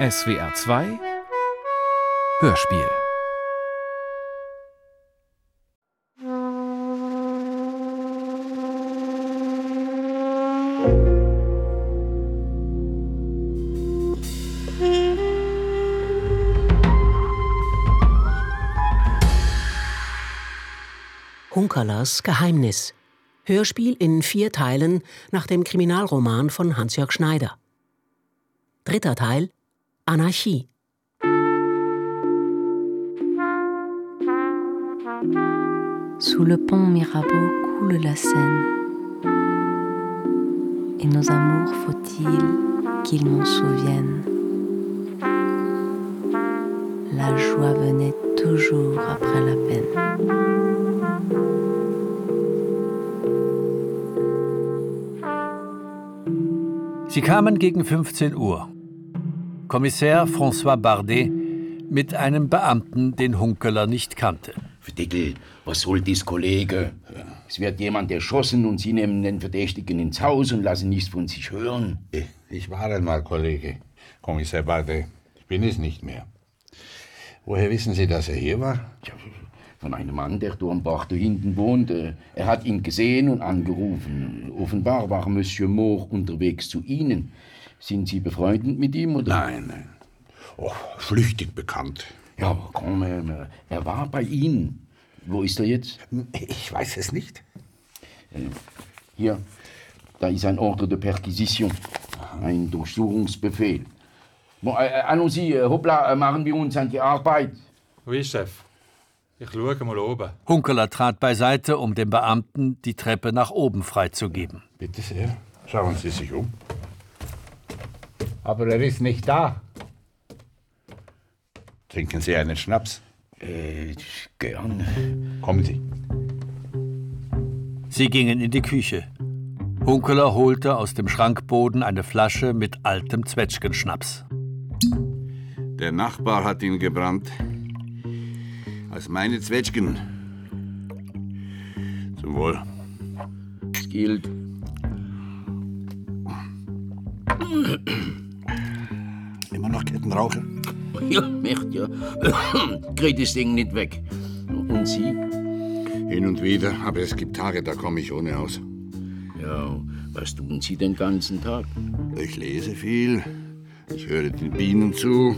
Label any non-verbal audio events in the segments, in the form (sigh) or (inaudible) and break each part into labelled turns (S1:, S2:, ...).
S1: SWR 2 Hörspiel
S2: Hunkerlers Geheimnis. Hörspiel in vier Teilen nach dem Kriminalroman von Hans-Jörg Schneider. Dritter Teil Anarchie.
S3: Sous le pont Mirabeau coule la Seine. Et nos amours, faut-il qu'ils m'en souviennent? La joie venait toujours après la peine.
S4: Sie kamen gegen 15 Uhr. Kommissär François Bardet mit einem Beamten, den Hunkeler nicht kannte.
S5: Dickel, was soll dies, Kollege? Es wird jemand erschossen und Sie nehmen den Verdächtigen ins Haus und lassen nichts von sich hören.
S6: Ich war einmal Kollege, Kommissar Bardet. Ich bin es nicht mehr. Woher wissen Sie, dass er hier war?
S5: Ja, von einem Mann, der da am Bach da hinten wohnt. Äh, Er hat ihn gesehen und angerufen. Offenbar war Monsieur Moore unterwegs zu Ihnen. Sind Sie befreundet mit ihm, oder?
S6: Nein, nein. Oh, flüchtig bekannt.
S5: Ja, aber komm, er, er war bei Ihnen. Wo ist er jetzt?
S6: Ich weiß es nicht.
S5: Hier, da ist ein Ordre de Perquisition. Ein Durchsuchungsbefehl. Bon, äh, äh, allons-y, äh, hoppla, äh, machen wir uns an die Arbeit.
S7: Oui, Chef. Ich schaue mal oben.
S4: Hunkeler trat beiseite, um dem Beamten die Treppe nach oben freizugeben.
S6: Bitte sehr. Schauen Sie sich um. Aber er ist nicht da. Trinken Sie einen Schnaps?
S5: Äh, gern.
S6: Kommen Sie.
S4: Sie gingen in die Küche. Hunkeler holte aus dem Schrankboden eine Flasche mit altem Zwetschgenschnaps.
S6: Der Nachbar hat ihn gebrannt. Als meine Zwetschgen. Zum Wohl.
S5: Es gilt.
S6: Immer noch Kettenraucher?
S5: Ja, echt, ja. (coughs) Krieg das Ding nicht weg. Und Sie?
S6: Hin und wieder, aber es gibt Tage, da komme ich ohne aus.
S5: Ja, was tun Sie den ganzen Tag?
S6: Ich lese viel. Ich höre den Bienen zu.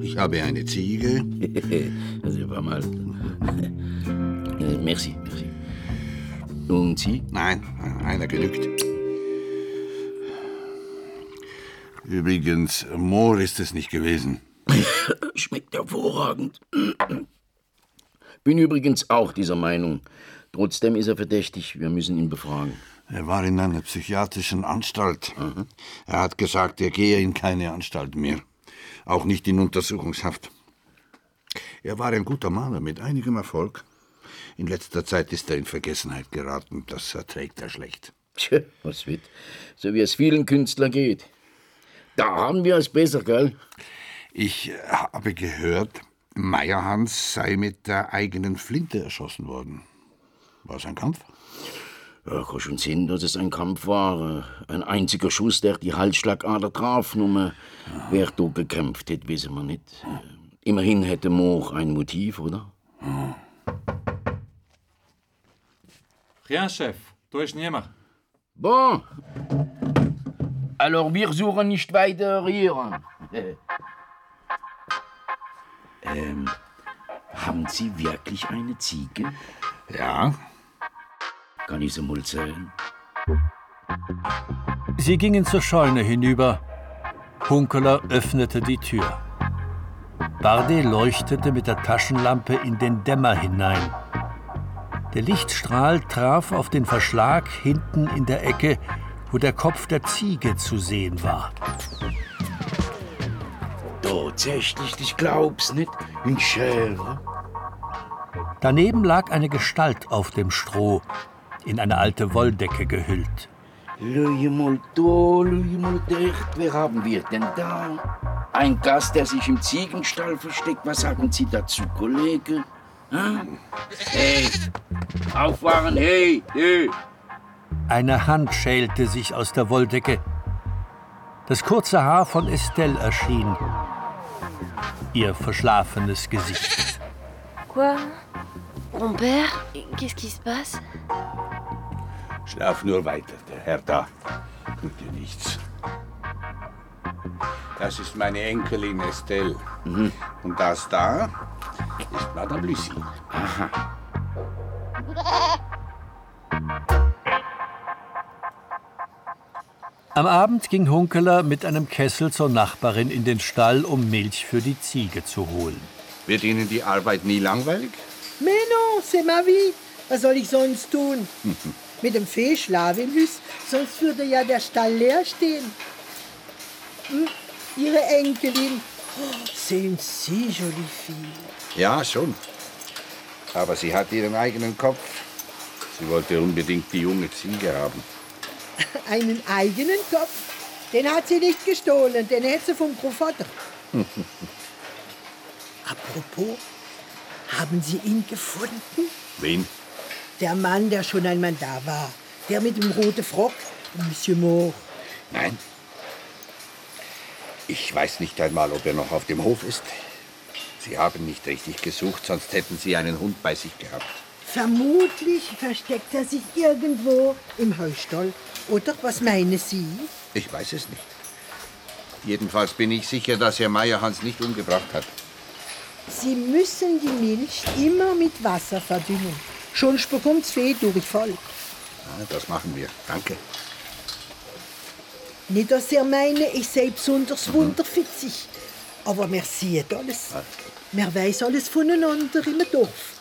S6: Ich habe eine Ziege. (laughs)
S5: also, war mal. Äh, merci, merci. Und Sie?
S6: Nein, einer genügt. Übrigens, Moor ist es nicht gewesen. (laughs)
S5: Schmeckt hervorragend. Bin übrigens auch dieser Meinung. Trotzdem ist er verdächtig. Wir müssen ihn befragen.
S6: Er war in einer psychiatrischen Anstalt. Er hat gesagt, er gehe in keine Anstalt mehr. Auch nicht in Untersuchungshaft. Er war ein guter Maler mit einigem Erfolg. In letzter Zeit ist er in Vergessenheit geraten. Das erträgt er schlecht.
S5: Tja, was wird? So wie es vielen Künstlern geht. Da haben wir es besser, gell?
S6: Ich habe gehört, Meyerhans sei mit der eigenen Flinte erschossen worden. War es ein Kampf?
S5: Ja, kann schon sehen, dass es ein Kampf war. Ein einziger Schuss, der die Halsschlagader traf. Nur wer da gekämpft hätte, wissen wir nicht. Immerhin hätte Moor ein Motiv, oder?
S7: Rien, Chef. Da ist niemand.
S5: Bon. Alors wir suchen nicht weiter hier. ähm, haben Sie wirklich eine Ziege?
S6: Ja.
S5: Kann ich sie mal sehen?
S4: Sie gingen zur Scheune hinüber. Hunkeler öffnete die Tür. Bardet leuchtete mit der Taschenlampe in den Dämmer hinein. Der Lichtstrahl traf auf den Verschlag hinten in der Ecke, wo der Kopf der Ziege zu sehen war.
S5: Tatsächlich, ich glaub's nicht. Ein Schere.
S4: Daneben lag eine Gestalt auf dem Stroh, in eine alte Wolldecke gehüllt.
S5: Lüge mal da, lüge mal dicht. Wer haben wir denn da? Ein Gast, der sich im Ziegenstall versteckt. Was sagen Sie dazu, Kollege? Hä? Hey, aufwachen, hey, hey.
S4: Eine Hand schälte sich aus der Wolldecke. Das kurze Haar von Estelle erschien. ihr verschlafenes Gesicht.
S3: Quoi Mon père Qu'est-ce qui se passe
S6: Schlaf nur weiter, der Herr da tut dir nichts. Das ist meine Enkelin Estelle. Und das da ist Madame Lucie. (laughs)
S4: Am Abend ging Hunkeler mit einem Kessel zur Nachbarin in den Stall, um Milch für die Ziege zu holen.
S6: Wird Ihnen die Arbeit nie langweilig?
S8: Mais non, c'est ma vie. Was soll ich sonst tun? (laughs) Mit dem Fee schlafe im Hüs, sonst würde ja der Stall leer stehen. Hm? Ihre Enkelin. Oh, sind Sie, jolie fille.
S6: Ja, schon. Aber sie hat ihren eigenen Kopf. Sie wollte unbedingt die junge Ziege haben.
S8: Einen eigenen Kopf. Den hat sie nicht gestohlen, den hätte sie vom Großvater. (laughs) Apropos, haben Sie ihn gefunden?
S6: Wen?
S8: Der Mann, der schon einmal da war. Der mit dem roten Frock, Monsieur Moore.
S6: Nein. Ich weiß nicht einmal, ob er noch auf dem Hof ist. Sie haben nicht richtig gesucht, sonst hätten Sie einen Hund bei sich gehabt.
S8: Vermutlich versteckt er sich irgendwo im Heustall. Oder was meinen Sie?
S6: Ich weiß es nicht. Jedenfalls bin ich sicher, dass Herr Meyerhans nicht umgebracht hat.
S8: Sie müssen die Milch immer mit Wasser verdünnen. Schon bekommt's Fehldurchfall.
S6: Ja, das machen wir. Danke.
S8: Nicht, dass er meine, ich sei besonders wunderfitzig. Aber wir sehen alles. Wir weiß alles voneinander im Dorf.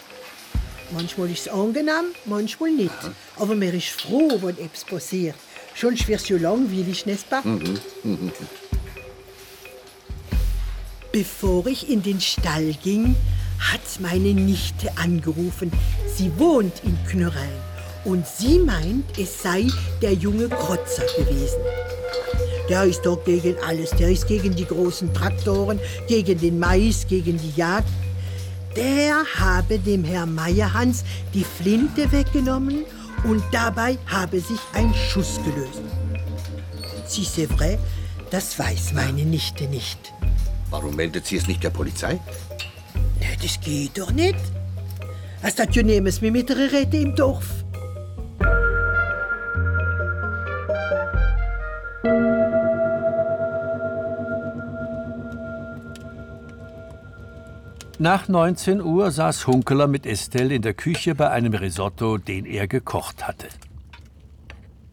S8: Manchmal ist es angenehm, manchmal nicht. Aber mir ist froh, wenn etwas passiert. Sonst wird es ja langweilig, n'est-ce pas? Bevor ich in den Stall ging, hat meine Nichte angerufen. Sie wohnt in Knörrein und sie meint, es sei der junge Krotzer gewesen. Der ist doch gegen alles. Der ist gegen die großen Traktoren, gegen den Mais, gegen die Jagd. Der habe dem Herrn Meyerhans die Flinte weggenommen und dabei habe sich ein Schuss gelöst. Si c'est vrai, das weiß meine Nichte nicht.
S6: Warum meldet sie es nicht der Polizei?
S8: Ne, das geht doch nicht. Je nemes mir mit der Rede im Dorf.
S4: Nach 19 Uhr saß Hunkeler mit Estelle in der Küche bei einem Risotto, den er gekocht hatte.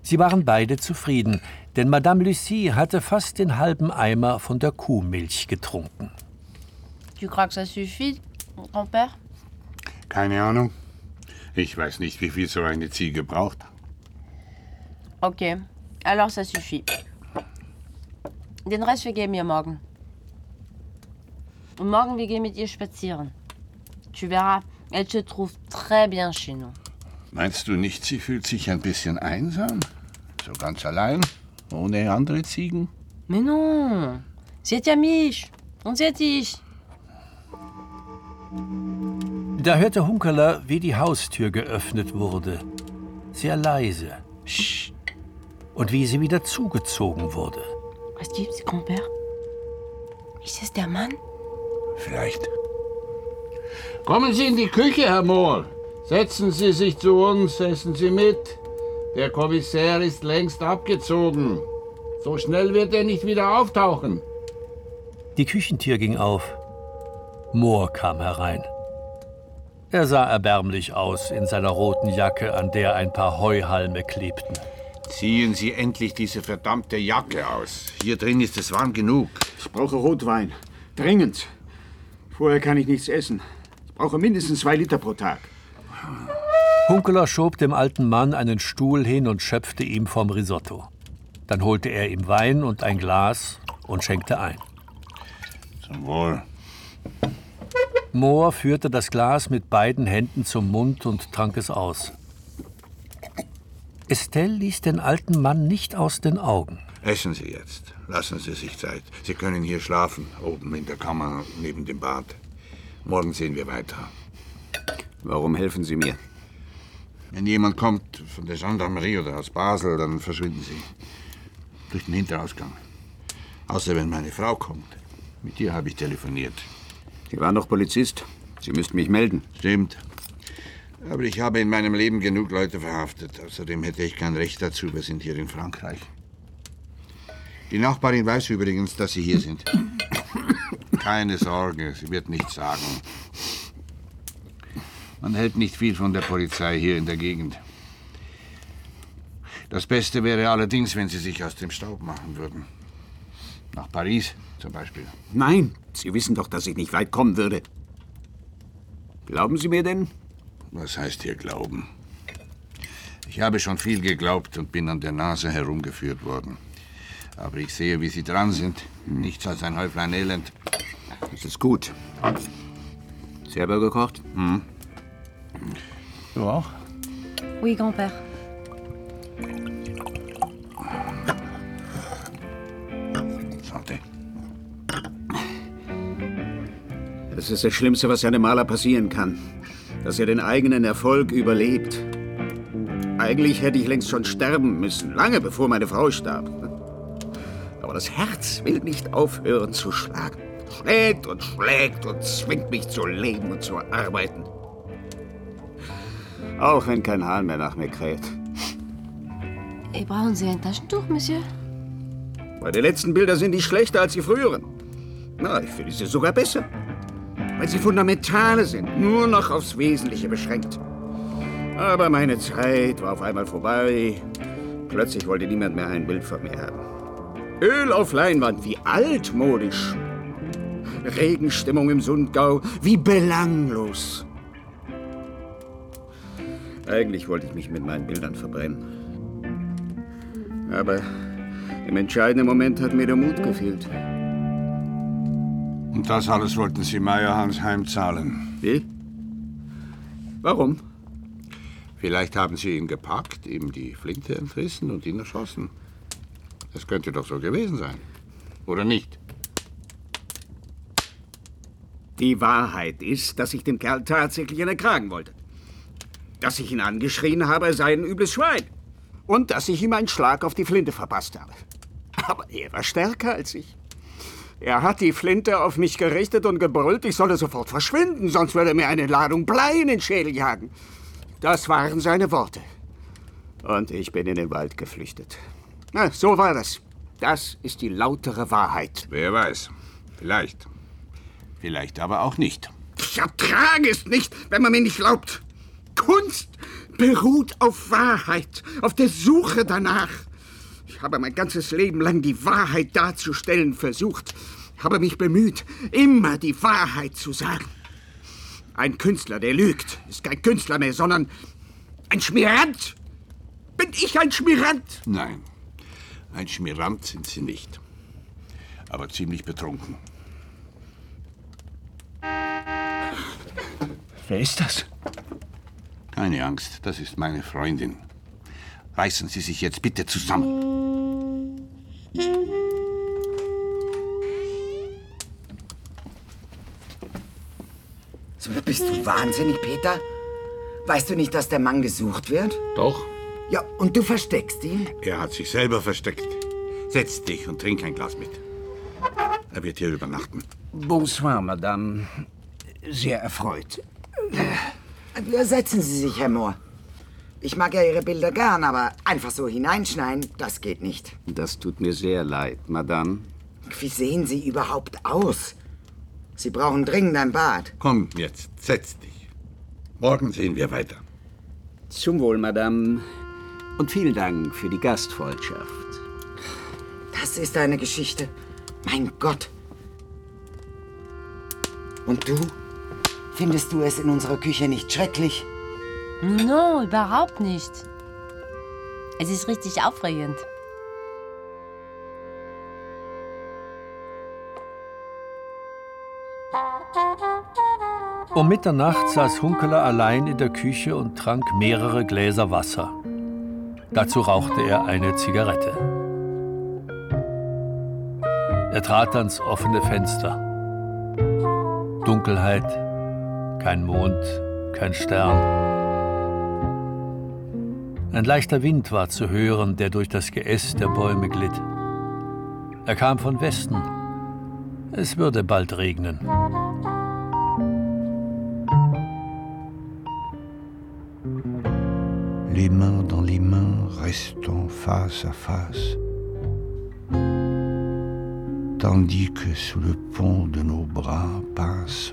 S4: Sie waren beide zufrieden, denn Madame Lucie hatte fast den halben Eimer von der Kuhmilch getrunken.
S3: Tu crois que ça suffit, grand-père
S6: Keine Ahnung. Ich weiß nicht, wie viel so eine Ziege braucht.
S3: Okay, alors ça suffit. Den Rest vergeben wir morgen. Und morgen wir gehen mit ihr spazieren. Tu verras, elle se trouve très bien chez nous.
S6: Meinst du nicht, sie fühlt sich ein bisschen einsam? So ganz allein? Ohne andere Ziegen?
S3: Mais non, sie hat ja mich und sie hat dich.
S4: Da hörte Hunkeler, wie die Haustür geöffnet wurde. Sehr leise. Psst. Und wie sie wieder zugezogen wurde.
S3: Was gibt's, Grand-Père? Ist es der Mann?
S6: Vielleicht.
S9: Kommen Sie in die Küche, Herr Mohr. Setzen Sie sich zu uns, essen Sie mit. Der Kommissär ist längst abgezogen. So schnell wird er nicht wieder auftauchen.
S4: Die Küchentür ging auf. Mohr kam herein. Er sah erbärmlich aus in seiner roten Jacke, an der ein paar Heuhalme klebten.
S6: Ziehen Sie endlich diese verdammte Jacke aus. Hier drin ist es warm genug.
S10: Ich brauche Rotwein. Dringend. Vorher kann ich nichts essen. Ich brauche mindestens zwei Liter pro Tag.
S4: Hunkeler schob dem alten Mann einen Stuhl hin und schöpfte ihm vom Risotto. Dann holte er ihm Wein und ein Glas und schenkte ein.
S6: Zum Wohl.
S4: Mohr führte das Glas mit beiden Händen zum Mund und trank es aus. Estelle ließ den alten Mann nicht aus den Augen.
S6: Essen Sie jetzt. Lassen Sie sich Zeit. Sie können hier schlafen, oben in der Kammer neben dem Bad. Morgen sehen wir weiter.
S11: Warum helfen Sie mir?
S6: Wenn jemand kommt von der Gendarmerie oder aus Basel, dann verschwinden Sie. Durch den Hinterausgang. Außer wenn meine Frau kommt. Mit dir habe ich telefoniert.
S11: Sie waren doch Polizist. Sie müssten mich melden.
S6: Stimmt. Aber ich habe in meinem Leben genug Leute verhaftet. Außerdem hätte ich kein Recht dazu. Wir sind hier in Frankreich. Die Nachbarin weiß übrigens, dass Sie hier sind. Keine Sorge, sie wird nichts sagen. Man hält nicht viel von der Polizei hier in der Gegend. Das Beste wäre allerdings, wenn Sie sich aus dem Staub machen würden. Nach Paris zum Beispiel.
S11: Nein, Sie wissen doch, dass ich nicht weit kommen würde. Glauben Sie mir denn?
S6: Was heißt hier glauben? Ich habe schon viel geglaubt und bin an der Nase herumgeführt worden. Aber ich sehe, wie Sie dran sind. Nichts als ein Häuflein Elend.
S11: Das ist gut. Selber gekocht?
S6: Hm.
S4: Du auch?
S3: Oui, Grand-Père.
S6: Santé.
S11: Das ist das Schlimmste, was einem Maler passieren kann. Dass er den eigenen Erfolg überlebt. Eigentlich hätte ich längst schon sterben müssen, lange bevor meine Frau starb. Aber das Herz will nicht aufhören zu schlagen. Schlägt und schlägt und zwingt mich zu leben und zu arbeiten. Auch wenn kein Hahn mehr nach mir kräht.
S3: Brauchen Sie ein Taschentuch, Monsieur?
S11: Meine letzten Bilder sind nicht schlechter als die früheren. Na, ich finde sie sogar besser. Weil sie fundamentale sind, nur noch aufs Wesentliche beschränkt. Aber meine Zeit war auf einmal vorbei. Plötzlich wollte niemand mehr ein Bild von mir haben. Öl auf Leinwand, wie altmodisch. Regenstimmung im Sundgau, wie belanglos. Eigentlich wollte ich mich mit meinen Bildern verbrennen. Aber im entscheidenden Moment hat mir der Mut gefehlt.
S6: Und das alles wollten Sie Meyerhans heimzahlen.
S11: Wie? Warum?
S6: Vielleicht haben Sie ihn gepackt, ihm die Flinte entrissen und ihn erschossen. Das könnte doch so gewesen sein. Oder nicht?
S11: Die Wahrheit ist, dass ich dem Kerl tatsächlich einen Kragen wollte. Dass ich ihn angeschrien habe, er sei ein übles Schwein. Und dass ich ihm einen Schlag auf die Flinte verpasst habe. Aber er war stärker als ich. Er hat die Flinte auf mich gerichtet und gebrüllt, ich solle sofort verschwinden, sonst würde er mir eine Ladung Blei in den Schädel jagen. Das waren seine Worte. Und ich bin in den Wald geflüchtet. Na, so war das. Das ist die lautere Wahrheit.
S6: Wer weiß. Vielleicht. Vielleicht aber auch nicht.
S11: Ich ertrage es nicht, wenn man mir nicht glaubt. Kunst beruht auf Wahrheit, auf der Suche danach. Ich habe mein ganzes Leben lang die Wahrheit darzustellen versucht, habe mich bemüht, immer die Wahrheit zu sagen. Ein Künstler, der lügt, ist kein Künstler mehr, sondern ein Schmirant. Bin ich ein Schmirant?
S6: Nein, ein Schmirant sind Sie nicht. Aber ziemlich betrunken.
S10: Wer ist das?
S6: Keine Angst, das ist meine Freundin. Reißen Sie sich jetzt bitte zusammen.
S12: So, bist du wahnsinnig, Peter? Weißt du nicht, dass der Mann gesucht wird?
S6: Doch,
S12: Ja, und du versteckst ihn?
S6: er hat sich selber versteckt. Setz dich und trink ein Glas mit. Er wird hier übernachten.
S11: Bonsoir, Madame. Sehr erfreut.
S12: Setzen Sie sich, Herr Mohr. Ich mag ja Ihre Bilder gern, aber einfach so hineinschneiden, das geht nicht.
S11: Das tut mir sehr leid, Madame.
S12: Wie sehen Sie überhaupt aus? Sie brauchen dringend ein Bad.
S6: Komm jetzt, setz dich. Morgen sehen wir weiter.
S11: Zum Wohl, Madame. Und vielen Dank für die Gastfreundschaft.
S12: Das ist eine Geschichte. Mein Gott. Und du? Findest du es in unserer Küche nicht schrecklich?
S3: No, überhaupt nicht. Es ist richtig aufregend.
S4: Um Mitternacht saß Hunkeler allein in der Küche und trank mehrere Gläser Wasser. Dazu rauchte er eine Zigarette. Er trat ans offene Fenster. Dunkelheit, kein Mond, kein Stern. Ein leichter Wind war zu hören, der durch das Geäst der Bäume glitt. Er kam von Westen. Es würde bald regnen.
S6: Les mains dans restons face à face. Tandis que sous le pont de nos bras passent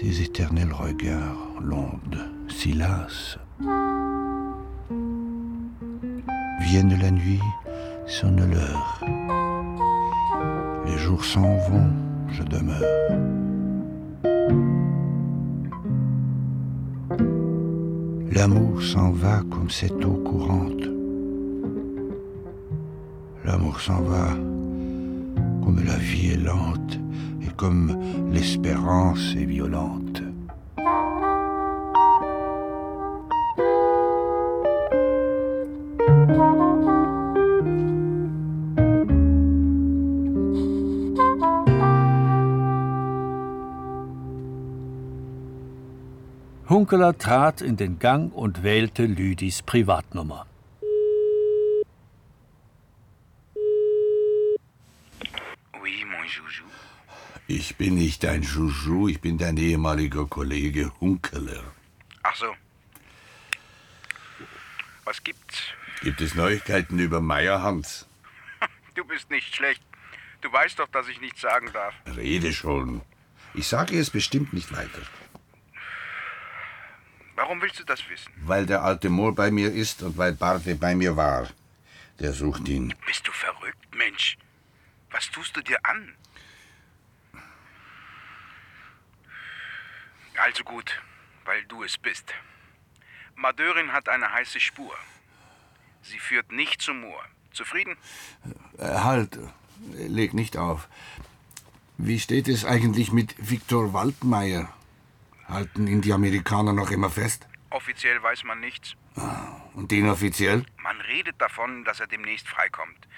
S6: des éternels regards, l'onde s'y lasse. Vienne la nuit, sonne l'heure. Les jours s'en vont, je demeure. L'amour s'en va comme cette eau courante. L'amour s'en va comme la vie est lente et comme l'espérance est violente.
S4: Hunkeler trat in den Gang und wählte Lüdis Privatnummer.
S13: Oui, mon Joujou.
S6: Ich bin nicht dein Juju, ich bin dein ehemaliger Kollege Hunkeler.
S13: Ach so. Was gibt's?
S6: Gibt es Neuigkeiten über Meierhans? (laughs)
S13: Du bist nicht schlecht. Du weißt doch, dass ich nichts sagen darf.
S6: Rede schon. Ich sage es bestimmt nicht weiter.
S13: Warum willst du das wissen?
S6: Weil der alte Mohr bei mir ist und weil Barthe bei mir war. Der sucht ihn.
S13: Bist du verrückt, Mensch? Was tust du dir an? Also gut, weil du es bist. Madeurin hat eine heiße Spur. Sie führt nicht zum Moor. Zufrieden?
S6: Äh, halt, leg nicht auf. Wie steht es eigentlich mit Viktor Waldmeier? Halten ihn die Amerikaner noch immer fest?
S13: Offiziell weiß man nichts.
S6: Und inoffiziell?
S13: Man redet davon, dass er demnächst freikommt.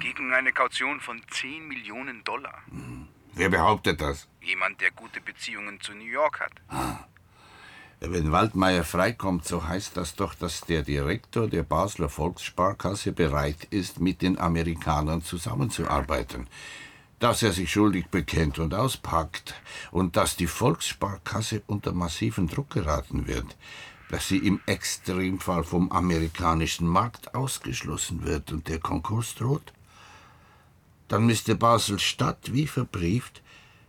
S13: Gegen eine Kaution von 10 Millionen Dollar.
S6: Wer behauptet das?
S13: Jemand, der gute Beziehungen zu New York hat.
S6: Wenn Waldmeier freikommt, so heißt das doch, dass der Direktor der Basler Volkssparkasse bereit ist, mit den Amerikanern zusammenzuarbeiten. Dass er sich schuldig bekennt und auspackt und dass die Volkssparkasse unter massiven Druck geraten wird, dass sie im Extremfall vom amerikanischen Markt ausgeschlossen wird und der Konkurs droht, dann müsste Basel-Stadt, wie verbrieft,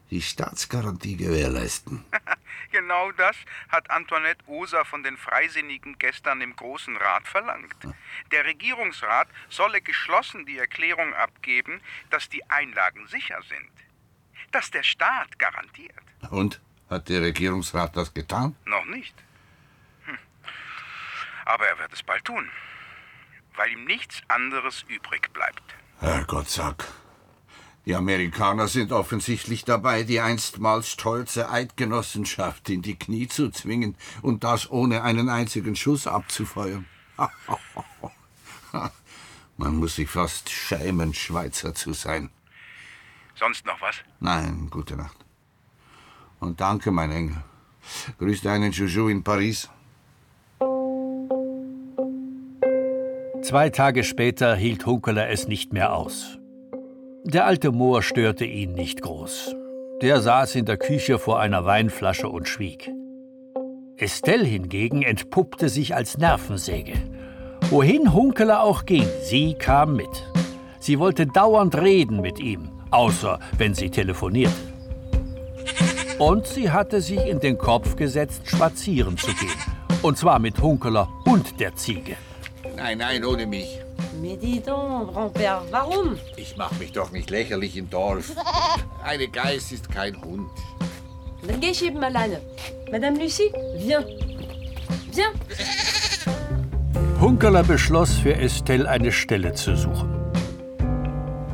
S6: die Staatsgarantie gewährleisten. (laughs)
S13: Genau das hat Antoinette Oser von den Freisinnigen gestern im Großen Rat verlangt. Der Regierungsrat solle geschlossen die Erklärung abgeben, dass die Einlagen sicher sind. Dass der Staat garantiert.
S6: Und? Hat der Regierungsrat das getan?
S13: Noch nicht. Hm. Aber er wird es bald tun, weil ihm nichts anderes übrig bleibt.
S6: Herrgott sag. Die Amerikaner sind offensichtlich dabei, die einstmals stolze Eidgenossenschaft in die Knie zu zwingen und das ohne einen einzigen Schuss abzufeuern. (laughs) Man muss sich fast schämen, Schweizer zu sein.
S13: Sonst noch was?
S6: Nein, gute Nacht. Und danke, mein Engel. Grüß deinen Joujou in Paris.
S4: Zwei Tage später hielt Hunkeler es nicht mehr aus. Der alte Moor störte ihn nicht groß. Der saß in der Küche vor einer Weinflasche und schwieg. Estelle hingegen entpuppte sich als Nervensäge. Wohin Hunkeler auch ging, sie kam mit. Sie wollte dauernd reden mit ihm, außer wenn sie telefonierte. Und sie hatte sich in den Kopf gesetzt, spazieren zu gehen. Und zwar mit Hunkeler und der Ziege.
S6: Nein, nein, ohne mich.
S3: Mais dis donc, Grand-Père, warum?
S6: Ich mach mich doch nicht lächerlich im Dorf. (laughs) Eine Geiß ist kein Hund.
S3: Dann geh ich eben alleine. Madame Lucie, viens. Viens.
S4: Hunkeler beschloss, für Estelle eine Stelle zu suchen.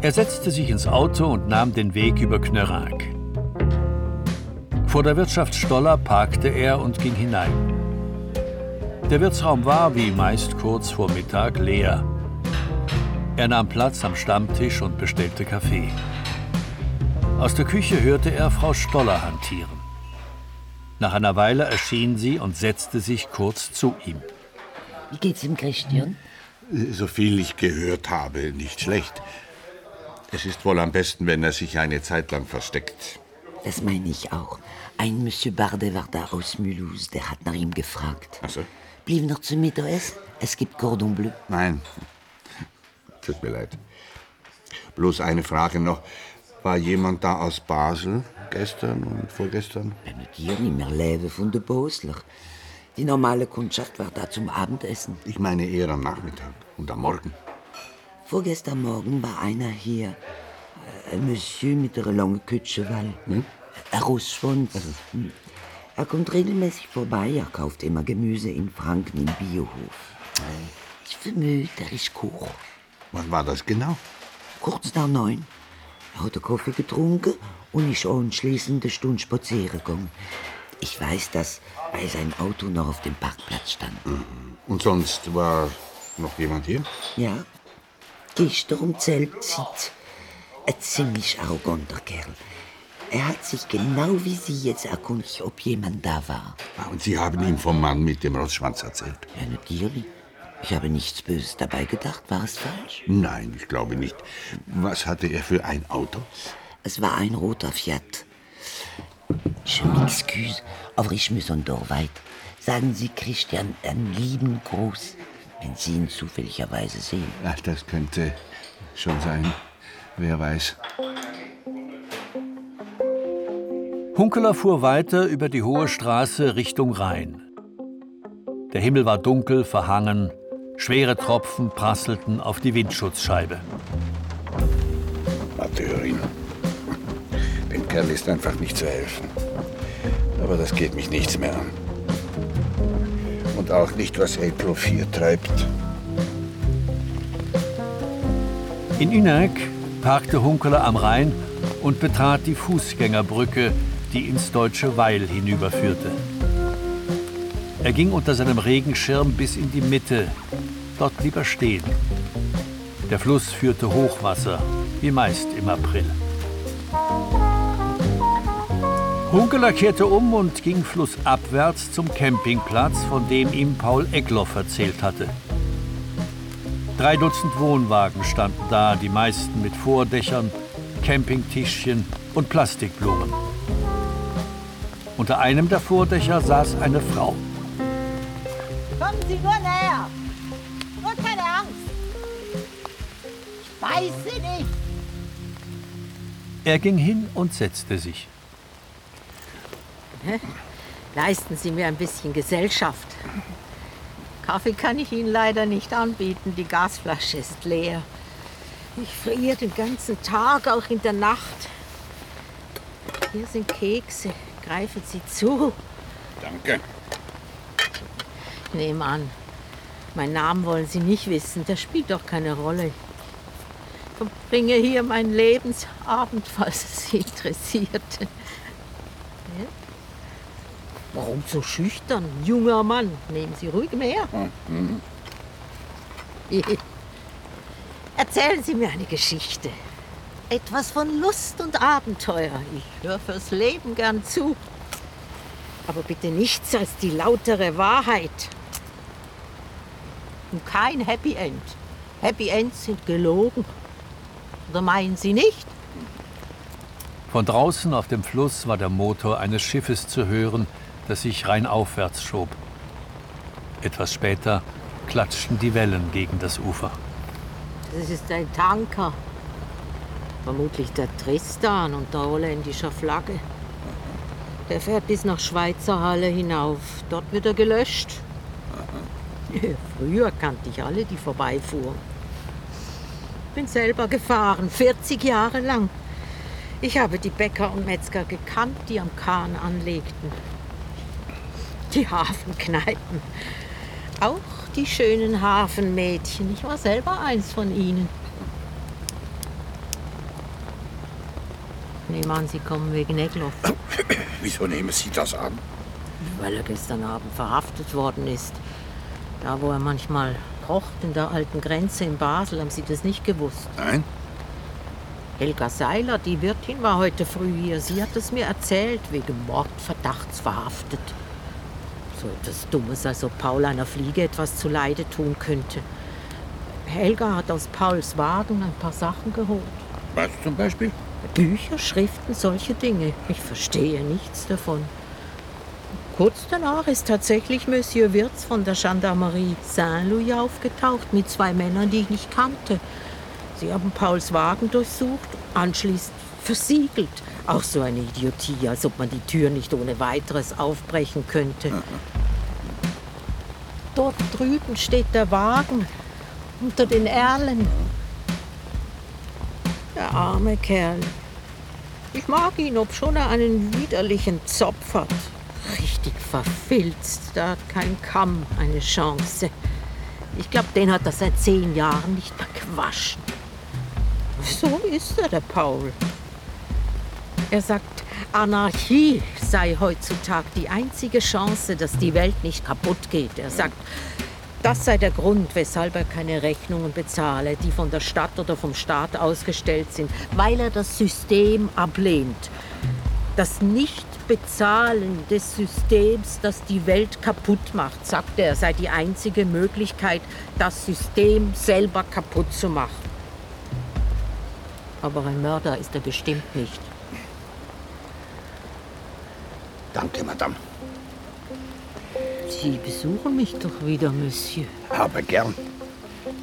S4: Er setzte sich ins Auto und nahm den Weg über Knörank. Vor der Wirtschaft Stoller parkte er und ging hinein. Der Wirtsraum war, wie meist kurz vor Mittag, leer. Er nahm Platz am Stammtisch und bestellte Kaffee. Aus der Küche hörte er Frau Stoller hantieren. Nach einer Weile erschien sie und setzte sich kurz zu ihm.
S14: Wie geht's dem Christian?
S6: So viel ich gehört habe, nicht schlecht. Es ist wohl am besten, wenn er sich eine Zeit lang versteckt.
S14: Das meine ich auch. Ein Monsieur Bardet war da aus Mulhouse, der hat nach ihm gefragt.
S6: Ach so?
S14: Blieb noch zum Mittagessen? Es gibt Cordon Bleu.
S6: Nein. Tut mir leid. Bloß eine Frage noch. War jemand da aus Basel gestern und vorgestern?
S14: Hier nicht mehr leben von den Bosler. Die normale Kundschaft war da zum Abendessen.
S6: Ich meine eher am Nachmittag und am Morgen.
S14: Vorgestern Morgen war einer hier. Äh, Ein Monsieur mit einer langen Kutsche, weil.
S6: Hm?
S14: Ein Rossschwanz. Hm. Er kommt regelmäßig vorbei. Er kauft immer Gemüse in Franken im Biohof. Ich vermute, er ist Koch.
S6: Wann war das genau?
S14: Kurz nach neun. Er hat Kaffee getrunken und ist anschließend eine Stunde spazieren gegangen. Ich weiß das, weil sein Auto noch auf dem Parkplatz stand.
S6: Und sonst war noch jemand hier?
S14: Ja, gestern um Zeltzeit. Ein ziemlich arroganter Kerl. Er hat sich genau wie Sie jetzt erkundigt, ob jemand da war.
S6: Ah, Und Sie haben ihm vom Mann mit dem Rossschwanz erzählt?
S14: Ja, natürlich. Ich habe nichts Böses dabei gedacht. War es falsch?
S6: Nein, ich glaube nicht. Was hatte er für ein Auto?
S14: Es war ein roter Fiat. Je m'excuse, aber ich muss door weit. Sagen Sie Christian einen lieben Gruß, wenn Sie ihn zufälligerweise sehen.
S6: Ach, das könnte schon sein. Wer weiß.
S4: Hunkeler fuhr weiter über die hohe Straße Richtung Rhein. Der Himmel war dunkel, verhangen, schwere Tropfen prasselten auf die Windschutzscheibe.
S6: Amateurin. Dem Kerl ist einfach nicht zu helfen. Aber das geht mich nichts mehr an. Und auch nicht, was April 4 treibt.
S4: In Ünerk parkte Hunkeler am Rhein und betrat die Fußgängerbrücke, die ins deutsche Weil hinüberführte. Er ging unter seinem Regenschirm bis in die Mitte. Dort blieb er stehen. Der Fluss führte Hochwasser, wie meist im April. Hunkeler kehrte um und ging flussabwärts zum Campingplatz, von dem ihm Paul Eckloff erzählt hatte. Drei Dutzend Wohnwagen standen da, die meisten mit Vordächern, Campingtischchen und Plastikblumen. Unter einem der Vordächer saß eine Frau.
S15: Kommen Sie nur näher. Nur keine Angst. Ich weiß Sie nicht.
S4: Er ging hin und setzte sich.
S15: Leisten Sie mir ein bisschen Gesellschaft. Kaffee kann ich Ihnen leider nicht anbieten. Die Gasflasche ist leer. Ich friere den ganzen Tag, auch in der Nacht. Hier sind Kekse. Greifen Sie zu.
S6: Danke.
S15: Ich nehme an. Meinen Namen wollen Sie nicht wissen. Das spielt doch keine Rolle. Ich verbringe hier meinen Lebensabend, falls es Sie interessiert. Warum so schüchtern? Junger Mann, nehmen Sie ruhig mehr. Erzählen Sie mir eine Geschichte. Etwas von Lust und Abenteuer. Ich höre fürs Leben gern zu. Aber bitte nichts als die lautere Wahrheit. Und kein Happy End. Happy Ends sind gelogen. Oder meinen Sie nicht?
S4: Von draußen auf dem Fluss war der Motor eines Schiffes zu hören, das sich rheinaufwärts schob. Etwas später klatschten die Wellen gegen das Ufer.
S15: Das ist ein Tanker. Vermutlich der Tristan unter holländischer Flagge. Der fährt bis nach Schweizer Halle hinauf. Dort wird er gelöscht. (laughs) Früher kannte ich alle, die vorbeifuhren. Bin selber gefahren, 40 Jahre lang. Ich habe die Bäcker und Metzger gekannt, die am Kahn anlegten. Die Hafenkneipen. Auch die schönen Hafenmädchen. Ich war selber eins von ihnen. Ich nehme an, Sie kommen wegen Egloff. (coughs)
S6: Wieso nehmen Sie das an?
S15: Weil er gestern Abend verhaftet worden ist. Da, wo er manchmal kocht, in der alten Grenze in Basel. Haben Sie das nicht gewusst?
S6: Nein.
S15: Helga Seiler, die Wirtin, war heute früh hier. Sie hat es mir erzählt, wegen Mordverdachts verhaftet. So etwas Dummes, als ob Paul einer Fliege etwas zuleide tun könnte. Helga hat aus Pauls Wagen ein paar Sachen geholt.
S9: Was zum Beispiel?
S15: Bücher, Schriften, solche Dinge. Ich verstehe nichts davon. Kurz danach ist tatsächlich Monsieur Wirz von der Gendarmerie Saint-Louis aufgetaucht mit zwei Männern, die ich nicht kannte. Sie haben Pauls Wagen durchsucht, anschließend versiegelt. Auch so eine Idiotie, als ob man die Tür nicht ohne weiteres aufbrechen könnte. Dort drüben steht der Wagen unter den Erlen. Der arme Kerl. Ich mag ihn, obschon er einen widerlichen Zopf hat. Richtig verfilzt. Da hat kein Kamm eine Chance. Ich glaube, den hat er seit zehn Jahren nicht mehr gewaschen. So ist er, der Paul. Er sagt, Anarchie sei heutzutage die einzige Chance, dass die Welt nicht kaputt geht. Er sagt, das sei der Grund, weshalb er keine Rechnungen bezahle, die von der Stadt oder vom Staat ausgestellt sind, weil er das System ablehnt. Das Nichtbezahlen des Systems, das die Welt kaputt macht, sagt er, sei die einzige Möglichkeit, das System selber kaputt zu machen. Aber ein Mörder ist er bestimmt nicht.
S6: Danke, Madame.
S15: Sie besuchen mich doch wieder, Monsieur.
S6: Aber gern.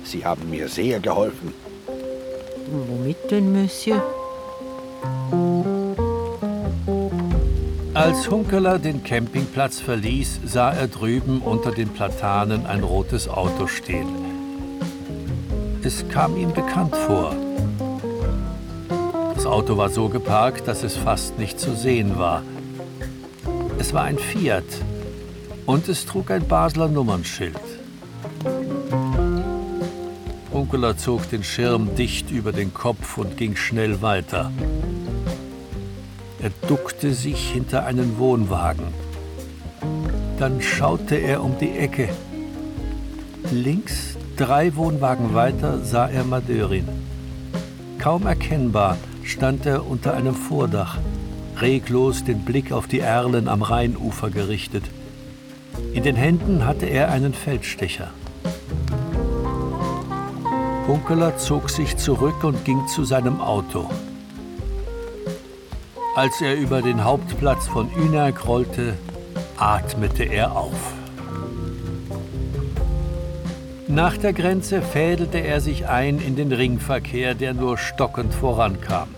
S6: Sie haben mir sehr geholfen.
S15: Womit denn, Monsieur?
S4: Als Hunkeler den Campingplatz verließ, sah er drüben unter den Platanen ein rotes Auto stehen. Es kam ihm bekannt vor. Das Auto war so geparkt, dass es fast nicht zu sehen war. Es war ein Fiat und es trug ein Basler Nummernschild. Hunkeler zog den Schirm dicht über den Kopf und ging schnell weiter. Er duckte sich hinter einen Wohnwagen. Dann schaute er um die Ecke. Links, drei Wohnwagen weiter, sah er Madörin. Kaum erkennbar stand er unter einem Vordach, reglos den Blick auf die Erlen am Rheinufer gerichtet. In den Händen hatte er einen Feldstecher. Hunkeler zog sich zurück und ging zu seinem Auto. Als er über den Hauptplatz von Ünerk rollte, atmete er auf. Nach der Grenze fädelte er sich ein in den Ringverkehr, der nur stockend vorankam.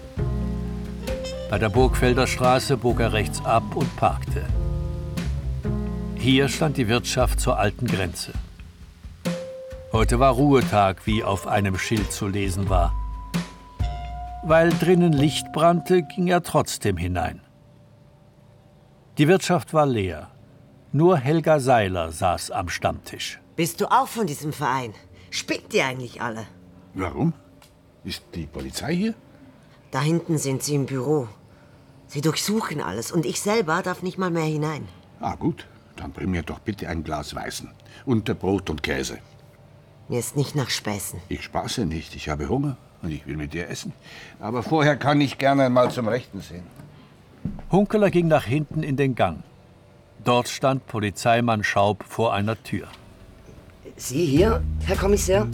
S4: Bei der Burgfelder Straße bog er rechts ab und parkte. Hier stand die Wirtschaft zur alten Grenze. Heute war Ruhetag, wie auf einem Schild zu lesen war. Weil drinnen Licht brannte, ging er trotzdem hinein. Die Wirtschaft war leer. Nur Helga Seiler saß am Stammtisch.
S14: Bist du auch von diesem Verein? Spinnt ihr eigentlich alle?
S6: Warum? Ist die Polizei hier?
S14: Da hinten sind sie im Büro. Sie durchsuchen alles und ich selber darf nicht mal mehr hinein.
S6: Ah, gut. Dann bring mir doch bitte ein Glas Weißen. Unter Brot und Käse.
S14: Mir ist nicht nach Späßen.
S6: Ich spaße nicht. Ich habe Hunger und ich will mit dir essen. Aber vorher kann ich gerne mal zum Rechten sehen.
S4: Hunkeler ging nach hinten in den Gang. Dort stand Polizeimann Schaub vor einer Tür.
S16: Sie hier, Herr Kommissar?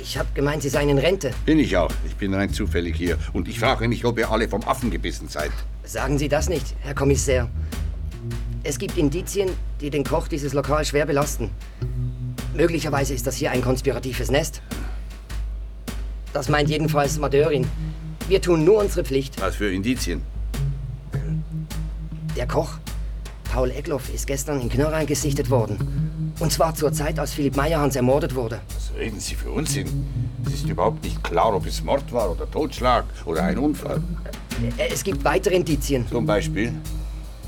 S16: Ich habe gemeint, Sie seien in Rente.
S6: Bin ich auch. Ich bin rein zufällig hier. Und ich frage nicht, ob ihr alle vom Affen gebissen seid.
S16: Sagen Sie das nicht, Herr Kommissar. Es gibt Indizien, die den Koch dieses Lokal schwer belasten. Möglicherweise ist das hier ein konspiratives Nest. Das meint jedenfalls Madörin. Wir tun nur unsere Pflicht.
S6: Was für Indizien?
S16: Der Koch, Paul Eckloff, ist gestern in Knörrein gesichtet worden. Und zwar zur Zeit, als Philipp Meyerhans ermordet wurde.
S6: Was reden Sie für Unsinn? Es ist überhaupt nicht klar, ob es Mord war oder Totschlag oder ein Unfall.
S16: Es gibt weitere Indizien.
S6: Zum Beispiel?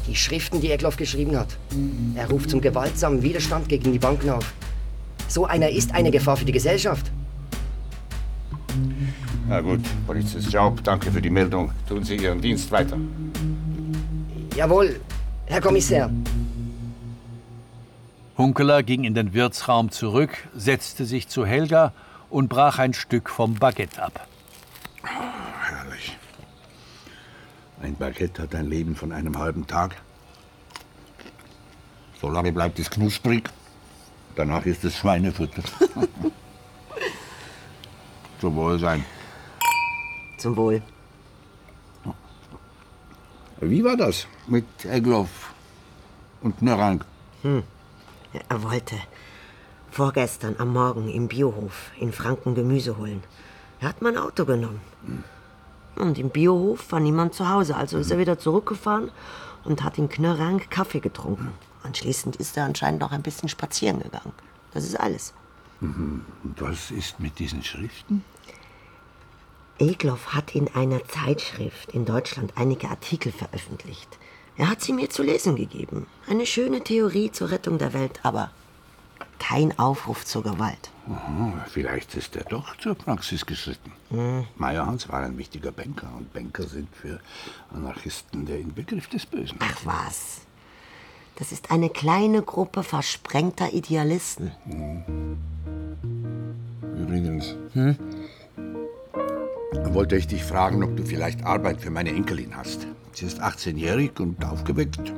S16: Die Schriften, die Eckloff geschrieben hat. Er ruft zum gewaltsamen Widerstand gegen die Banken auf. So einer ist eine Gefahr für die Gesellschaft.
S6: Na gut, Polizist Schaub, danke für die Meldung. Tun Sie Ihren Dienst weiter.
S16: Jawohl, Herr Kommissar.
S4: Hunkeler ging in den Wirtsraum zurück, setzte sich zu Helga und brach ein Stück vom Baguette ab.
S6: Herrlich. Ein Baguette hat ein Leben von einem halben Tag. So lange bleibt es knusprig. Danach ist es Schweinefutter. (laughs) Zum Wohlsein.
S14: Zum Wohl.
S6: Wie war das mit Egloff und Nörang?
S14: Hm. Er wollte vorgestern am Morgen im Biohof in Franken Gemüse holen. Er hat mein Auto genommen. Und im Biohof war niemand zu Hause, also ist er wieder zurückgefahren und hat in Knörrang Kaffee getrunken. Anschließend ist er anscheinend noch ein bisschen spazieren gegangen. Das ist alles.
S6: Mhm. Was ist mit diesen Schriften?
S14: Egloff hat in einer Zeitschrift in Deutschland einige Artikel veröffentlicht. Er hat sie mir zu lesen gegeben. Eine schöne Theorie zur Rettung der Welt, aber kein Aufruf zur Gewalt.
S6: Aha, vielleicht ist er doch zur Praxis geschritten.
S14: Hm.
S6: Meyerhans war ein wichtiger Banker und Banker sind für Anarchisten der Inbegriff des Bösen.
S14: Ach was. Das ist eine kleine Gruppe versprengter Idealisten.
S6: Übrigens, wollte ich dich fragen, ob du vielleicht Arbeit für meine Enkelin hast. Sie ist 18-jährig und aufgeweckt.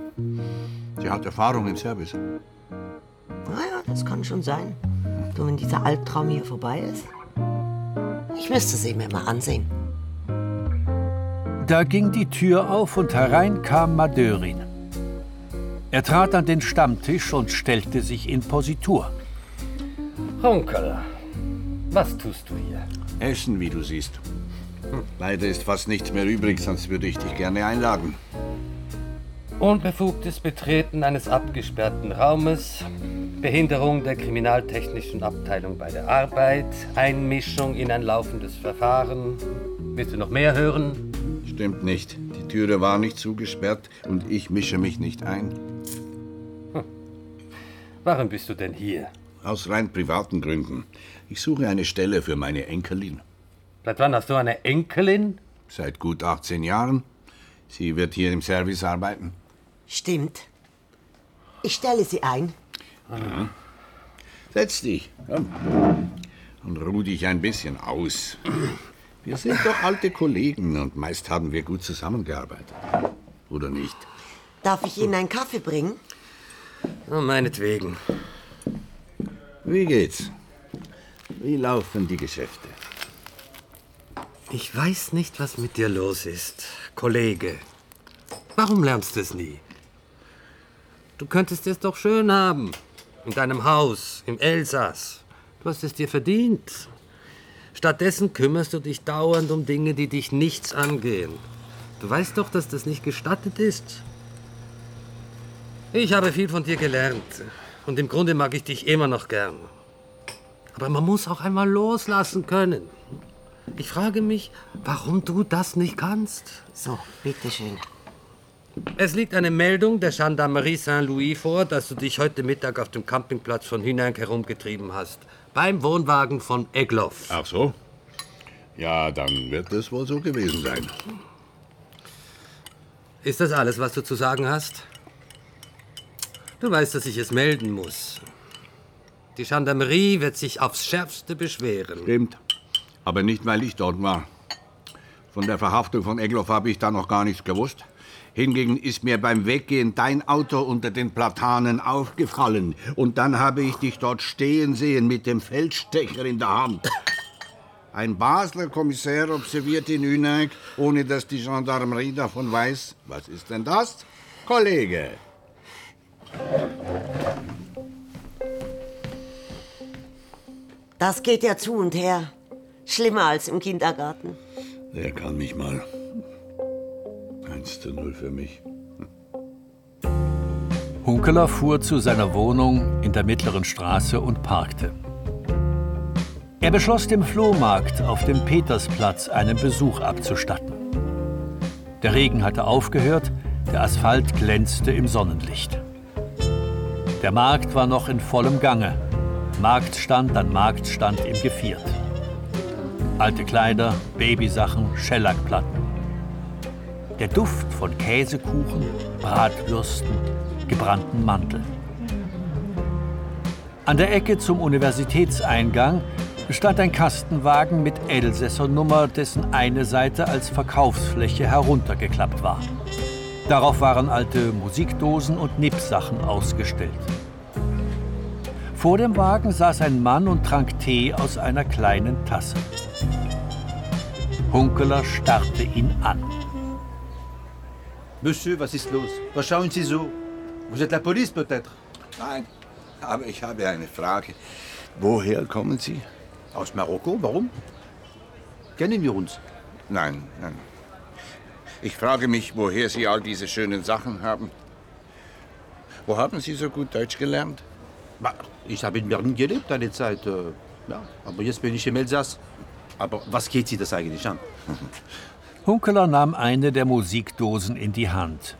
S6: Sie hat Erfahrung im Service.
S14: Naja, das kann schon sein. Du, wenn dieser Albtraum hier vorbei ist. Ich müsste sie mir mal ansehen.
S4: Da ging die Tür auf und herein kam Madörin. Er trat an den Stammtisch und stellte sich in Positur.
S17: Onkel, was tust du hier?
S6: Essen, wie du siehst. Leider ist fast nichts mehr übrig, sonst würde ich dich gerne einladen.
S17: Unbefugtes Betreten eines abgesperrten Raumes, Behinderung der kriminaltechnischen Abteilung bei der Arbeit, Einmischung in ein laufendes Verfahren. Willst du noch mehr hören?
S6: Stimmt nicht. Die Türe war nicht zugesperrt und ich mische mich nicht ein.
S17: Warum bist du denn hier?
S6: Aus rein privaten Gründen. Ich suche eine Stelle für meine Enkelin.
S17: Seit wann hast du eine Enkelin?
S6: Seit gut 18 Jahren. Sie wird hier im Service arbeiten.
S14: Stimmt. Ich stelle sie ein.
S6: Ja. Setz dich. Komm. Und ruh dich ein bisschen aus. Wir sind doch alte Kollegen und meist haben wir gut zusammengearbeitet. Oder nicht?
S14: Darf ich Ihnen einen Kaffee bringen?
S17: Oh, meinetwegen.
S6: Wie geht's? Wie laufen die Geschäfte?
S17: Ich weiß nicht, was mit dir los ist, Kollege. Warum lernst du es nie? Du könntest es doch schön haben. In deinem Haus, im Elsass. Du hast es dir verdient. Stattdessen kümmerst du dich dauernd um Dinge, die dich nichts angehen. Du weißt doch, dass das nicht gestattet ist. Ich habe viel von dir gelernt. Und im Grunde mag ich dich immer noch gern. Aber man muss auch einmal loslassen können. Ich frage mich, warum du das nicht kannst.
S14: So, bitteschön.
S17: Es liegt eine Meldung der Gendarmerie Saint-Louis vor, dass du dich heute Mittag auf dem Campingplatz von Hünang herumgetrieben hast. Beim Wohnwagen von Egloff.
S6: Ach so? Ja, dann wird es wohl so gewesen sein.
S17: Ist das alles, was du zu sagen hast? Du weißt, dass ich es melden muss. Die Gendarmerie wird sich aufs Schärfste beschweren.
S6: Stimmt. Aber nicht, weil ich dort war. Von der Verhaftung von Egloff habe ich da noch gar nichts gewusst. Hingegen ist mir beim Weggehen dein Auto unter den Platanen aufgefallen. Und dann habe ich dich dort stehen sehen mit dem Feldstecher in der Hand. Ein Basler Kommissär observiert in Hüneig, ohne dass die Gendarmerie davon weiß. Was ist denn das? Kollege.
S14: Das geht ja zu und her. Schlimmer als im Kindergarten.
S6: Der kann mich mal. 1 zu 0 für mich.
S4: Hunkeler fuhr zu seiner Wohnung in der mittleren Straße und parkte. Er beschloss, dem Flohmarkt auf dem Petersplatz einen Besuch abzustatten. Der Regen hatte aufgehört, der Asphalt glänzte im Sonnenlicht. Der Markt war noch in vollem Gange. Marktstand an Marktstand im Geviert. Alte Kleider, Babysachen, Schellackplatten. Der Duft von Käsekuchen, Bratwürsten, gebrannten Mandeln. An der Ecke zum Universitätseingang stand ein Kastenwagen mit Elsässernummer, dessen eine Seite als Verkaufsfläche heruntergeklappt war. Darauf waren alte Musikdosen und Nippsachen ausgestellt. Vor dem Wagen saß ein Mann und trank Tee aus einer kleinen Tasse. Hunkeler starrte ihn an.
S18: Monsieur, was ist los? Was schauen Sie so? Vous êtes la police peut-être?
S6: Nein, aber ich habe eine Frage. Woher kommen Sie?
S18: Aus Marokko, warum? Kennen wir uns?
S6: Nein, nein. Ich frage mich, woher Sie all diese schönen Sachen haben. Wo haben Sie so gut Deutsch gelernt?
S18: Ich habe in Berlin gelebt eine Zeit. äh, Ja, aber jetzt bin ich im Elsass. Aber was geht Sie das eigentlich an? (laughs)
S4: Hunkeler nahm eine der Musikdosen in die Hand.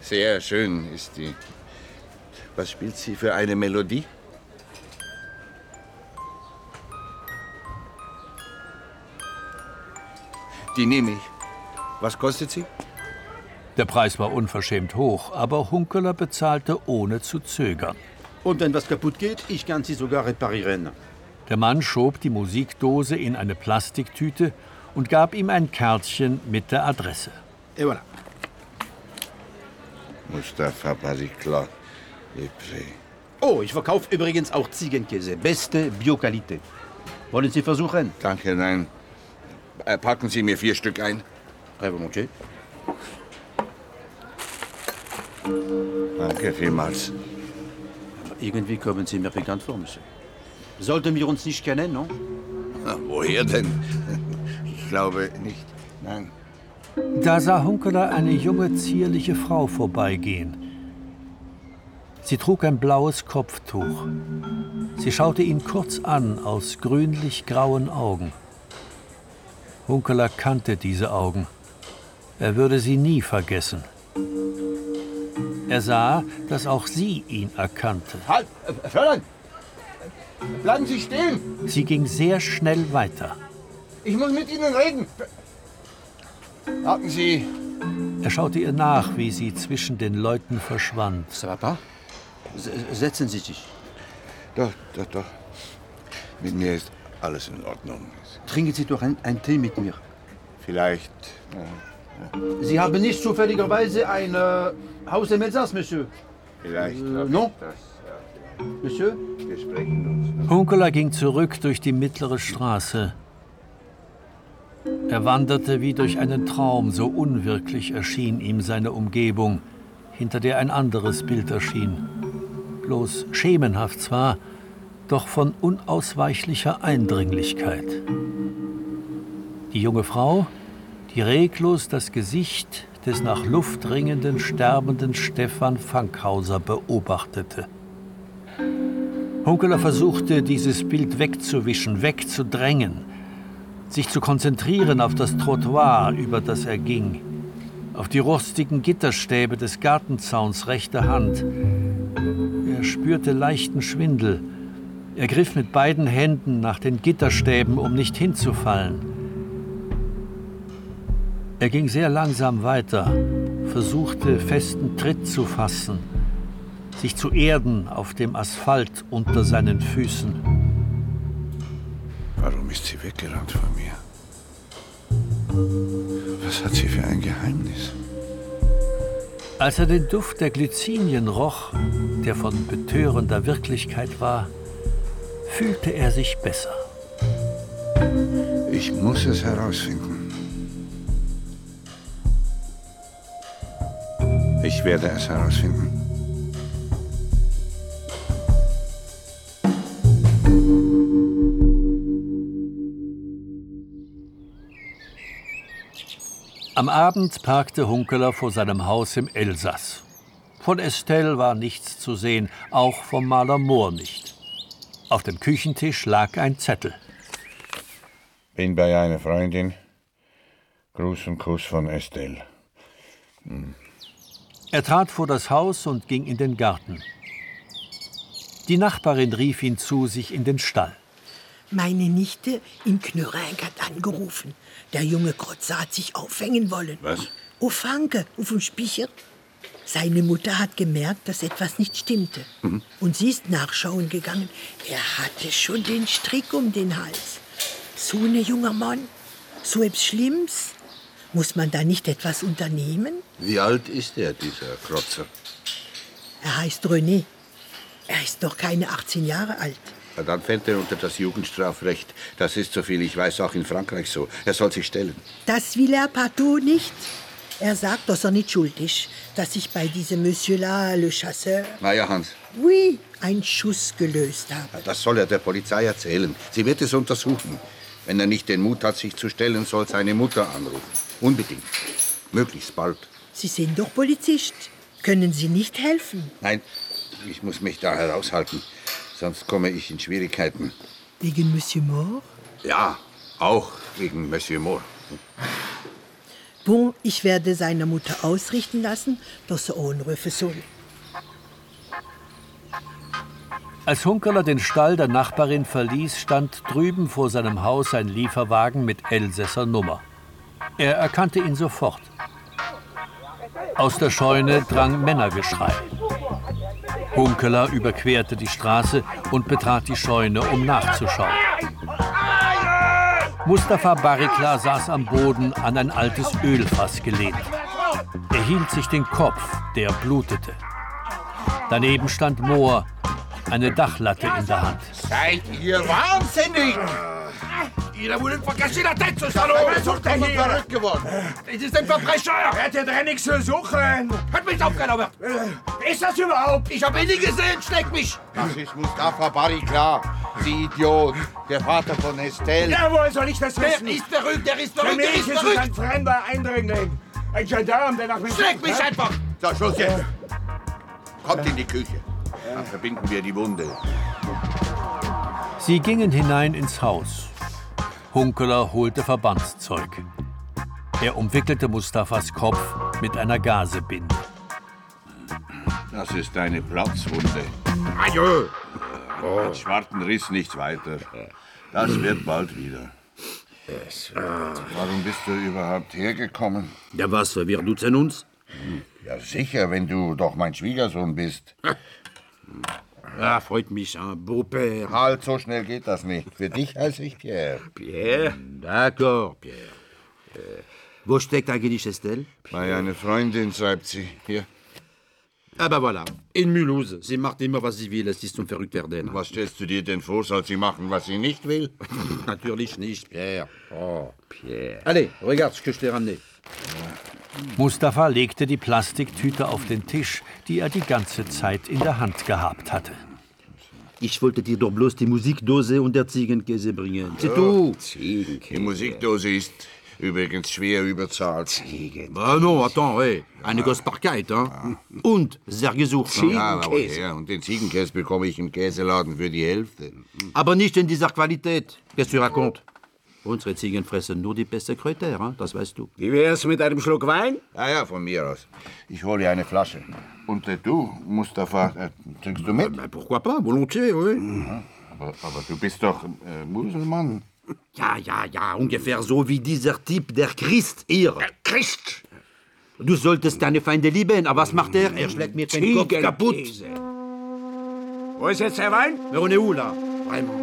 S6: Sehr schön ist die. Was spielt sie für eine Melodie? Die nehme ich. Was kostet sie?
S4: Der Preis war unverschämt hoch, aber Hunkeler bezahlte ohne zu zögern.
S18: Und wenn was kaputt geht, ich kann sie sogar reparieren.
S4: Der Mann schob die Musikdose in eine Plastiktüte und gab ihm ein Kärtchen mit der Adresse.
S18: Et voilà.
S6: Mustafa Barikla, Lepré.
S18: Oh, ich verkaufe übrigens auch Ziegenkäse. Beste Bioqualität. Wollen Sie versuchen?
S6: Danke, nein. Äh, Packen Sie mir vier Stück ein.
S18: Volontiers.
S6: Danke vielmals.
S18: Irgendwie kommen Sie mir bekannt vor, Monsieur. Sollten wir uns nicht kennen, no?
S6: Ah, woher denn? Ich glaube nicht. Nein.
S4: Da sah Hunkeler eine junge, zierliche Frau vorbeigehen. Sie trug ein blaues Kopftuch. Sie schaute ihn kurz an aus grünlich-grauen Augen. Hunkeler kannte diese Augen. Er würde sie nie vergessen. Er sah, dass auch sie ihn erkannte.
S10: Halt! Fräulein! Bleiben Sie stehen!
S4: Sie ging sehr schnell weiter.
S10: Ich muss mit Ihnen reden! Warten Sie!
S4: Er schaute ihr nach, wie sie zwischen den Leuten verschwand.
S18: Pas? Setzen Sie sich.
S6: Doch, doch, doch. Mit mir ist alles in Ordnung.
S18: Trinken Sie doch einen Tee mit mir.
S6: Vielleicht.
S18: Sie haben nicht zufälligerweise ein äh, Haus im Elsass, Monsieur?
S6: Vielleicht.
S18: Äh, non? Monsieur?
S6: Wir sprechen uns.
S4: Hunkeler ging zurück durch die mittlere Straße. Er wanderte wie durch einen Traum, so unwirklich erschien ihm seine Umgebung, hinter der ein anderes Bild erschien. Bloß schemenhaft zwar, doch von unausweichlicher Eindringlichkeit. Die junge Frau, die reglos das Gesicht des nach Luft ringenden, sterbenden Stefan Fankhauser beobachtete. Hunkeler versuchte, dieses Bild wegzuwischen, wegzudrängen, sich zu konzentrieren auf das Trottoir, über das er ging, auf die rostigen Gitterstäbe des Gartenzauns rechter Hand. Er spürte leichten Schwindel. Er griff mit beiden Händen nach den Gitterstäben, um nicht hinzufallen. Er ging sehr langsam weiter, versuchte festen Tritt zu fassen, sich zu erden auf dem Asphalt unter seinen Füßen.
S6: Warum ist sie weggerannt von mir? Was hat sie für ein Geheimnis?
S4: Als er den Duft der Glycinien roch, der von betörender Wirklichkeit war, fühlte er sich besser.
S6: Ich muss es herausfinden. Ich werde es herausfinden.
S4: Am Abend parkte Hunkeler vor seinem Haus im Elsass. Von Estelle war nichts zu sehen, auch vom Maler Mohr nicht. Auf dem Küchentisch lag ein Zettel.
S6: Bin bei einer Freundin. Gruß und Kuss von Estelle. Hm.
S4: Er trat vor das Haus und ging in den Garten. Die Nachbarin rief ihn zu sich in den Stall.
S8: Meine Nichte in Knörenk hat angerufen. Der junge Krotzer hat sich aufhängen wollen.
S6: Was?
S8: O Fanke, auf dem Spicher. Seine Mutter hat gemerkt, dass etwas nicht stimmte.
S6: Mhm.
S8: Und sie ist nachschauen gegangen. Er hatte schon den Strick um den Hals. So ein junger Mann, so etwas Schlimmes. Muss man da nicht etwas unternehmen?
S6: Wie alt ist er, dieser Krotzer?
S8: Er heißt René. Er ist noch keine 18 Jahre alt.
S6: Dann fällt er unter das Jugendstrafrecht. Das ist, soviel ich weiß, auch in Frankreich so. Er soll sich stellen.
S8: Das will er partout nicht. Er sagt, dass er nicht schuld ist, dass ich bei diesem Monsieur-là, le Chasseur,
S6: Na ja, Hans,
S8: oui, einen Schuss gelöst habe.
S6: das soll er der Polizei erzählen. Sie wird es untersuchen. Wenn er nicht den Mut hat, sich zu stellen, soll seine Mutter anrufen. Unbedingt. Möglichst bald.
S8: Sie sind doch Polizist. Können Sie nicht helfen?
S6: Nein, ich muss mich da heraushalten. Sonst komme ich in Schwierigkeiten.
S8: Wegen Monsieur Moore?
S6: Ja, auch wegen Monsieur Moore.
S8: Bon, ich werde seiner Mutter ausrichten lassen, dass er anrufen soll.
S4: Als Hunkeler den Stall der Nachbarin verließ, stand drüben vor seinem Haus ein Lieferwagen mit Elsässer Nummer. Er erkannte ihn sofort. Aus der Scheune drang Männergeschrei. Hunkeler überquerte die Straße und betrat die Scheune, um nachzuschauen. Mustafa Barikla saß am Boden an ein altes Ölfass gelehnt. Er hielt sich den Kopf, der blutete. Daneben stand Mohr, eine Dachlatte in der Hand.
S19: Seid ihr wahnsinnig? Ihr wurdet vergessen, der Tête, Salon!
S10: Wer sucht denn hier?
S19: verrückt geworden. Es ist ein Verbrecher!
S10: Er hat ja drin nichts zu suchen!
S19: Hört mich auf, Robert!
S10: Ist das überhaupt?
S19: Ich hab ihn nie gesehen, schlägt mich!
S6: Das ist Mustafa Barikla, Sie Idiot, der Vater von Estelle.
S10: Ja, woher soll ich das
S19: Der
S10: wissen?
S19: ist verrückt, der ist
S10: Für
S19: verrückt, der
S10: mich
S19: ist
S10: ist es ein fremder Eindringling. Ein Gendarm, der nach mir
S19: Schlägt mich
S10: hä?
S19: einfach!
S6: So, Schluss jetzt. Kommt in die Küche. Dann verbinden wir die Wunde.
S4: Sie gingen hinein ins Haus. Hunkeler holte Verbandszeug. Er umwickelte Mustafas Kopf mit einer Gasebinde.
S6: Das ist eine Platzwunde.
S19: Adieu!
S6: Mit schwarzen Riss nichts weiter. Das wird bald wieder. Warum bist du überhaupt hergekommen?
S18: Ja, was? Wir duzen uns?
S6: Ja, sicher, wenn du doch mein Schwiegersohn bist.
S18: Ja, freut mich, ein Beau-Père.
S6: Halt, so schnell geht das nicht. Für dich heiße ich Pierre.
S18: Pierre? D'accord, Pierre. Äh, wo steckt eigentlich Estelle?
S6: Bei einer Freundin, schreibt sie. Hier.
S18: Ah, bah voilà. In Mulhouse. Sie macht immer, was sie will. Es ist zum Verrücktwerden.
S6: Was stellst du dir denn vor, soll sie machen, was sie nicht will? (laughs)
S18: Natürlich nicht, Pierre. Oh, Pierre. Allez, regarde ce que je t'ai ramené.
S4: Mustafa legte die Plastiktüte auf den Tisch, die er die ganze Zeit in der Hand gehabt hatte.
S18: Ich wollte dir doch bloß die Musikdose und der Ziegenkäse bringen. C'est tout.
S6: Die Musikdose ist übrigens schwer überzahlt.
S18: Ah non, attends, hey. Eine Gosparkeit, hein? Und sehr gesucht. hein?
S6: Ja, aber? Und den Ziegenkäse bekomme ich im Käseladen für die Hälfte.
S18: Aber nicht in dieser Qualität. Qu'est-ce que tu racontes? Unsere Ziegen fressen nur die beste Kräuter, das weißt du.
S10: Wie wär's mit einem Schluck Wein?
S6: Ja, ja, von mir aus. Ich hole eine Flasche. Und äh, du, Mustafa, äh, trinkst du mit?
S18: Pourquoi pas? Volontiers, oui.
S6: Aber, aber du bist doch äh, Muselmann.
S18: Ja, ja, ja, ungefähr so wie dieser Typ, der Christ hier. Der
S19: Christ!
S18: Du solltest deine Feinde lieben, aber was macht er? Er schlägt mir den Kopf kaputt.
S10: Wo ist jetzt der Wein?
S18: Mais on est où, là? Vraiment.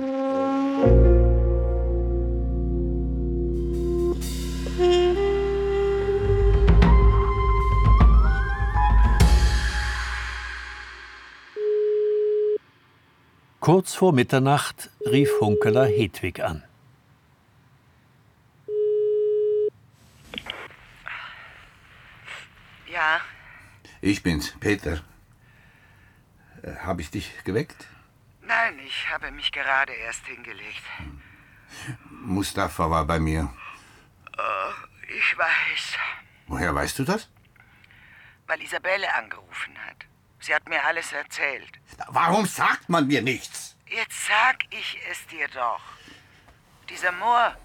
S4: Kurz vor Mitternacht rief Hunkeler Hedwig an.
S12: Ja,
S6: Ich bin's, Peter. Äh, Hab ich dich geweckt?
S12: nein, ich habe mich gerade erst hingelegt.
S6: Mustafa war bei mir.
S12: Oh, ich weiß,
S6: Woher weißt du das?
S12: weil Isabelle angerufen hat. Sie hat mir alles erzählt.
S6: Warum sagt man mir nichts?
S12: Jetzt sag ich es dir doch. Dieser Moor,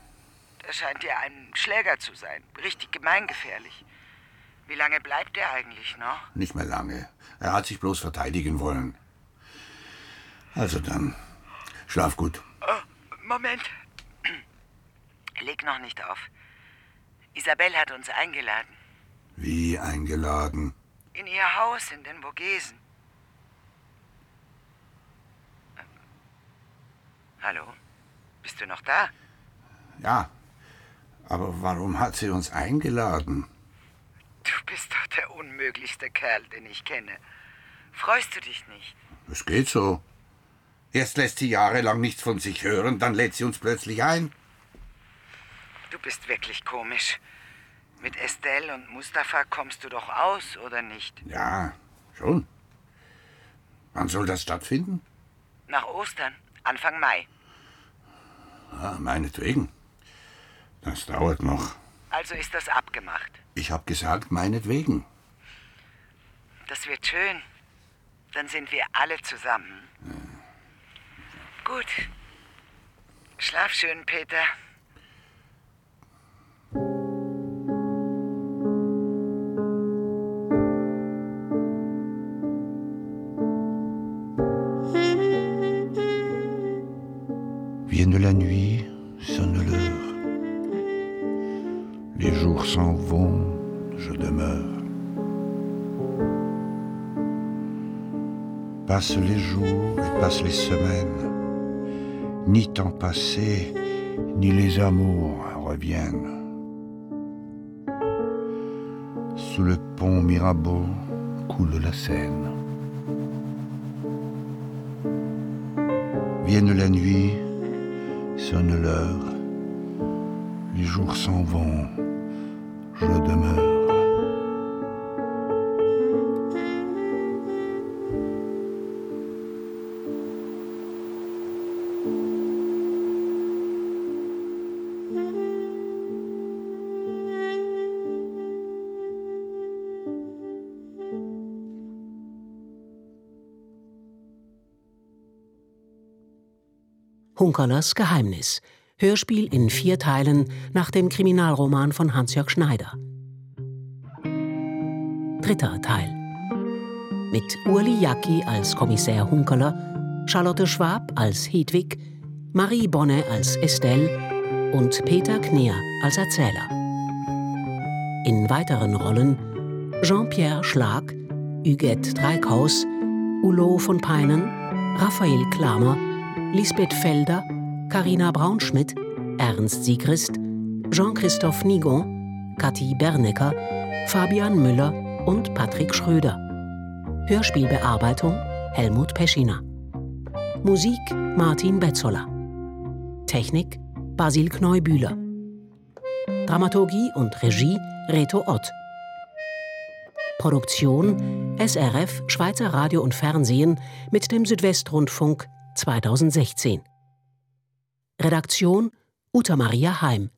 S12: der scheint ja ein Schläger zu sein. Richtig gemeingefährlich. Wie lange bleibt er eigentlich noch?
S6: Nicht mehr lange. Er hat sich bloß verteidigen wollen. Also dann, schlaf gut.
S12: Oh, Moment. (clears throat) Leg noch nicht auf. Isabelle hat uns eingeladen.
S6: Wie eingeladen.
S12: In ihr Haus in den Vogesen. Hallo? Bist du noch da?
S6: Ja, aber warum hat sie uns eingeladen?
S12: Du bist doch der unmöglichste Kerl, den ich kenne. Freust du dich nicht?
S6: Es geht so. Erst lässt sie jahrelang nichts von sich hören, dann lädt sie uns plötzlich ein.
S12: Du bist wirklich komisch. Mit Estelle und Mustafa kommst du doch aus, oder nicht?
S6: Ja, schon. Wann soll das stattfinden?
S12: Nach Ostern, Anfang Mai.
S6: Ah, meinetwegen. Das dauert noch.
S12: Also ist das abgemacht.
S6: Ich hab gesagt, meinetwegen.
S12: Das wird schön. Dann sind wir alle zusammen. Gut. Schlaf schön, Peter.
S6: Passent les jours et passent les semaines. Ni temps passé, ni les amours reviennent. Sous le pont Mirabeau coule la Seine. Vienne la nuit, sonne l'heure, les jours s'en vont, je demeure.
S2: Hunkerlers Geheimnis. Hörspiel in vier Teilen nach dem Kriminalroman von Hans-Jörg Schneider. Dritter Teil. Mit Urli Jacki als Kommissär Hunkerler, Charlotte Schwab als Hedwig, Marie Bonne als Estelle und Peter Kneer als Erzähler. In weiteren Rollen Jean-Pierre Schlag, Huguette Dreikhaus, Ulo von Peinen, Raphael Klamer, Lisbeth Felder, Carina Braunschmidt, Ernst Siegrist, Jean-Christophe Nigon, Kathi Bernecker, Fabian Müller und Patrick Schröder. Hörspielbearbeitung Helmut Peschiner. Musik Martin Betzoler. Technik Basil Kneubühler. Dramaturgie und Regie Reto Ott. Produktion SRF Schweizer Radio und Fernsehen mit dem Südwestrundfunk 2016. Redaktion Uta Maria Heim